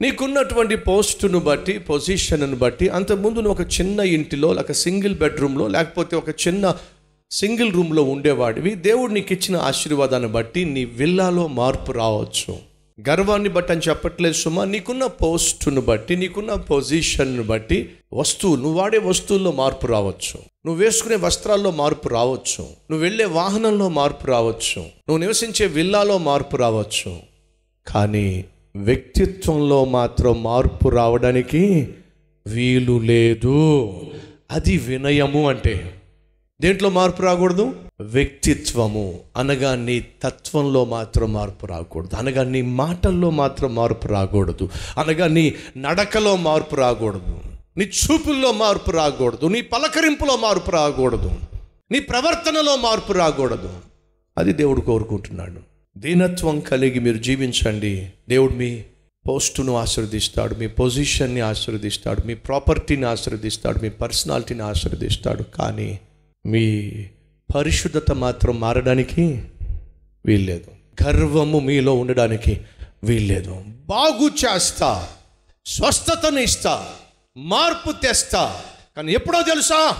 నీకున్నటువంటి పోస్టును బట్టి పొజిషన్ను బట్టి అంతకుముందు నువ్వు ఒక చిన్న ఇంటిలో లేక సింగిల్ బెడ్రూమ్లో లేకపోతే ఒక చిన్న సింగిల్ రూమ్లో ఉండేవాడివి. దేవుడు నీకు ఇచ్చిన ఆశీర్వాదాన్ని బట్టి నీ విల్లాలో మార్పు రావచ్చు. గర్వాన్ని బట్టి అని చెప్పట్లేదు సుమా. నీకున్న పోస్టును బట్టి నీకున్న పొజిషన్ను బట్టి వస్తువులు నువ్వు వాడే వస్తువుల్లో మార్పు రావచ్చు. నువ్వు వేసుకునే వస్త్రాల్లో మార్పు రావచ్చు. నువ్వు వెళ్ళే వాహనంలో మార్పు రావచ్చు. నువ్వు నివసించే విల్లాలో మార్పు రావచ్చు. కానీ వ్యక్తిత్వంలో మాత్రం మార్పు రావడానికి వీలు లేదు. అది వినయము అంటే. దేంట్లో మార్పు రాకూడదు? వ్యక్తిత్వము. అనగా నీ తత్వంలో మాత్రం మార్పు రాకూడదు. అనగా నీ మాటల్లో మాత్రం మార్పు రాకూడదు. అనగా నీ నడకలో మార్పు రాకూడదు. నీ చూపుల్లో మార్పు రాకూడదు. నీ పలకరింపులో మార్పు రాకూడదు. నీ ప్రవర్తనలో మార్పు రాకూడదు. అది దేవుడు కోరుకుంటున్నాడు. దీనత్వం కలిగి మీరు జీవించండి. దేవుడు మీ పోస్టును ఆశీర్దిస్తాడు మీ పొజిషన్ని ఆశీర్దిస్తాడు మీ ప్రాపర్టీని ఆశీర్దిస్తాడు మీ పర్సనాలిటీని ఆశీర్దిస్తాడు కానీ మీ పరిశుద్ధత మాత్రం మారడానికి వీల్లేదు. గర్వము మీలో ఉండడానికి వీల్లేదు. బాగు చేస్తా స్వస్థతను ఇస్తా మార్పు తెస్తా. కానీ ఎప్పుడో తెలుసా?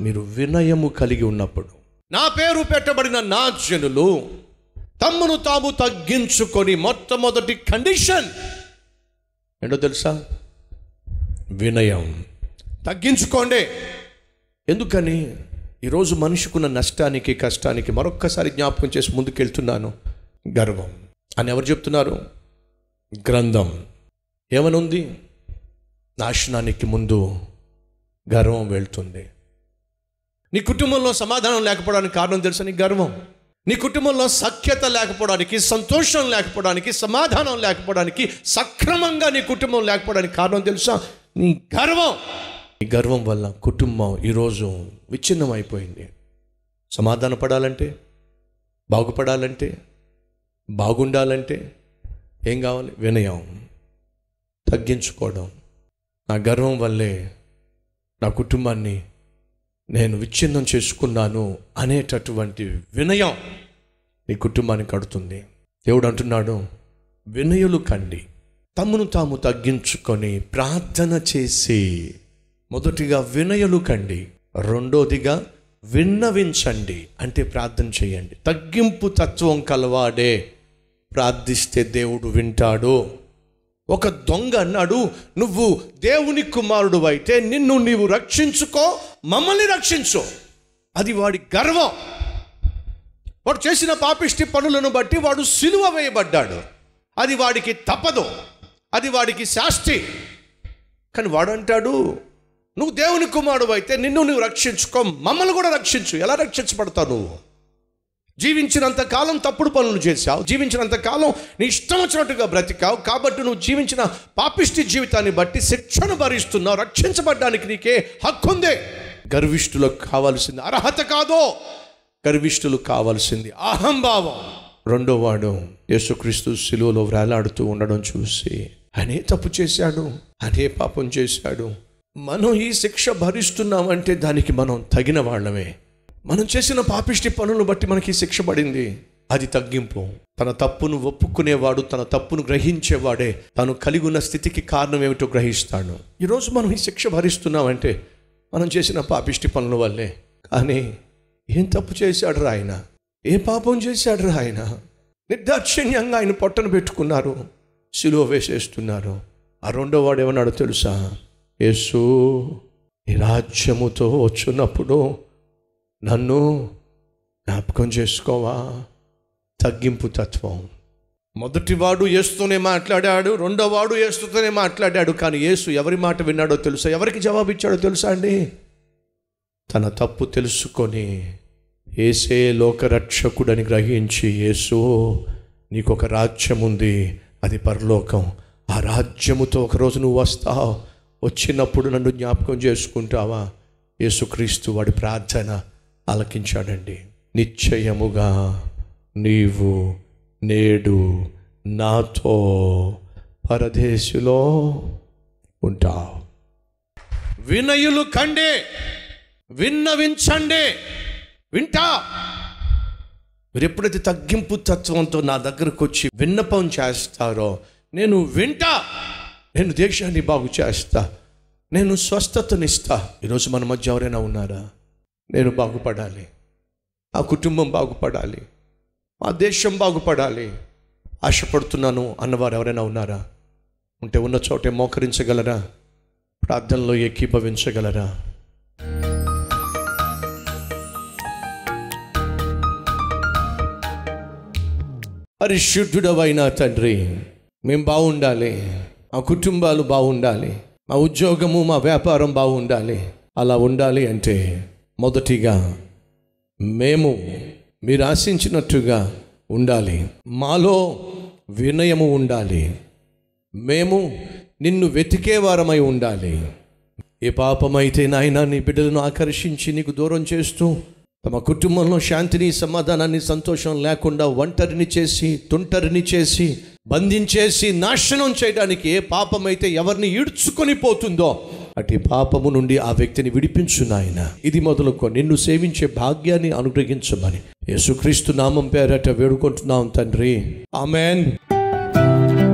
మీరు వినయము కలిగి ఉన్నప్పుడు. నా పేరు పెట్టబడిన నా జనులు తమ్మును తాము తగ్గించుకొని మొట్టమొదటి కండిషన్. ఏంటో తెలుసా? వినయం. తగ్గించుకోండి. ఎందుకని? ఈరోజు మనిషికున్న నష్టానికి కష్టానికి మరొక్కసారి జ్ఞాపకం చేసి ముందుకెళ్తున్నాను. గర్వం. అని ఎవరు చెప్తున్నారు? గ్రంథం. ఏమనుంది? నాశనానికి ముందు గర్వం వెళ్తుంది. నీ కుటుంబంలో సమాధానం లేకపోవడానికి కారణం తెలుసా నీ గర్వం? నీ కుటుంబంలో సఖ్యత లేకపోవడానికి సంతోషం లేకపోవడానికి సమాధానం లేకపోవడానికి సక్రమంగా నీ కుటుంబం లేకపోవడానికి కారణం తెలుసా? నీ గర్వం. నీ గర్వం వల్ల కుటుంబం ఈరోజు విచ్ఛిన్నం అయిపోయింది సమాధాన పడాలంటే బాగుపడాలంటే బాగుండాలంటే ఏం కావాలి? వినయం. తగ్గించుకోవడం. నా గర్వం వల్లే నా కుటుంబాన్ని నేను విచ్ఛిన్నం చేసుకున్నాను అనేటటువంటి వినయం. నీ కుటుంబానికి కడుతుంది. దేవుడు అంటున్నాడు వినయులు కండి. తమను తాము తగ్గించుకొని ప్రార్థన చేసి మొదటిగా వినయులు కండి. రెండోదిగా విన్నవించండి. అంటే ప్రార్థన చేయండి. తగ్గింపు తత్వం కలవాడే ప్రార్థిస్తే దేవుడు వింటాడు. ఒక దొంగ అన్నాడు నువ్వు దేవుని కుమారుడు అయితే నిన్ను నీవు రక్షించుకో మమ్మల్ని రక్షించు. అది వాడి గర్వం. వాడు చేసిన పాపిష్టి పనులను బట్టి వాడు సిలువ వేయబడ్డాడు. అది వాడికి తప్పదు. అది వాడికి శాస్తి. కానీ వాడు అంటాడు నువ్వు దేవుని కుమారుడు అయితే నిన్ను నువ్వు రక్షించుకో మమ్మల్ని కూడా రక్షించు. ఎలా రక్షించబడతావు నువ్వు? జీవించినంత కాలం తప్పుడు పనులు చేశావు. జీవించినంత కాలం నీ ఇష్టం వచ్చినట్టుగా బ్రతికావు. కాబట్టి నువ్వు జీవించిన పాపిష్టి జీవితాన్ని బట్టి శిక్షను భరిస్తున్నావు. రక్షించబడ్డానికి నీకే హక్కు ఉంది గర్విష్ఠులకు కావాల్సింది అర్హత కాదో గర్విష్ఠులు కావాల్సింది. అహంభావం. రెండో వాడు యేసుక్రీస్తు శిలువలో వ్రేలాడుతూ ఉండడం చూసి అనే తప్పు చేశాడు అనే పాపం చేశాడు. మనం ఈ శిక్ష భరిస్తున్నామంటే దానికి మనం తగిన వాళ్ళమే. మనం చేసిన పాపిష్టి పనులను బట్టి మనకి శిక్ష పడింది. అది తగ్గింపు. తన తప్పును ఒప్పుకునేవాడు తన తప్పును గ్రహించేవాడే. తను కలిగి ఉన్న స్థితికి కారణం ఏమిటో గ్రహిస్తాడు. ఈరోజు మనం ఈ శిక్ష భరిస్తున్నామంటే మనం చేసిన పాపిష్టి పనుల వల్లే. కానీ ఏం తప్పు చేశాడు రా ఆయన? ఏ పాపం చేశాడు రా ఆయన? నిర్దాక్షిణ్యంగా ఆయన పొట్టను పెట్టుకున్నారు. సిలువ వేసేస్తున్నారు. ఆ రెండో వాడు ఏమన్నాడు తెలుసా? యేసు ఈ రాజ్యముతో వచ్చినప్పుడు నన్ను జ్ఞాపకం చేసుకోవా? తగ్గింపు తత్వం. మొదటివాడు యేసుతోనే మాట్లాడాడు రెండోవాడు వాడు మాట్లాడాడు కానీ ఏసు ఎవరి మాట విన్నాడో తెలుసా? ఎవరికి జవాబిచ్చాడో తెలుసా అండి? తన తప్పు తెలుసుకొని ఏసే లోకరక్షకుడని గ్రహించి యేసు నీకు ఒక రాజ్యం ఉంది అది పరలోకం. ఆ రాజ్యముతో ఒకరోజు నువ్వు వస్తావు. వచ్చినప్పుడు నన్ను జ్ఞాపకం చేసుకుంటావా? యేసుక్రీస్తు వాడి ప్రార్థన ఆలకించాడండి. నిశ్చయముగా నీవు నేడు నాతో పరదేశులో ఉంటావు. వినయులు కండే విన్నవించండి. వింటా. మీరు ఎప్పుడైతే తగ్గింపు తత్వంతో నా దగ్గరకు వచ్చి విన్నపం చేస్తారో నేను వింటా. నేను దేశాన్ని బాగు చేస్తా. నేను స్వస్థతనిస్తా. ఈరోజు మన మధ్య ఎవరైనా ఉన్నారా? నేను బాగుపడాలి. ఆ కుటుంబం బాగుపడాలి. మా దేశం బాగుపడాలి. ఆశపడుతున్నాను అన్నవారు ఎవరైనా ఉన్నారా? ఉంటే ఉన్న చోటే మోకరించగలరా? ప్రార్థనలో ఏకీభవించగలరా? పరిశుద్ధుడవైన తండ్రి మేము బాగుండాలి మా కుటుంబాలు బాగుండాలి మా ఉద్యోగము మా వ్యాపారం బాగుండాలి అలా ఉండాలి అంటే మొదటిగా మేము మీరు ఆశించినట్టుగా ఉండాలి. మాలో వినయము ఉండాలి. మేము నిన్ను వెతికేవారమై ఉండాలి. ఏ పాపమైతే నాయన నీ బిడ్డలను ఆకర్షించి నీకు దూరం చేస్తూ తమ కుటుంబంలో శాంతిని సమాధానాన్ని సంతోషం లేకుండా ఒంటరిని చేసి తుంటరిని చేసి బంధించేసి నాశనం చేయడానికి ఏ పాపమైతే ఎవరిని ఈడ్చుకొని పోతుందో అటు పాపము నుండి ఆ వ్యక్తిని విడిపించు నాయన. ఇది మొదలుకో. నిన్ను సేవించే భాగ్యాన్ని అనుగ్రహించమని. యేసుక్రీస్తు నామం పేరట వేడుకుంటున్నాం తండ్రి. ఆమెన్.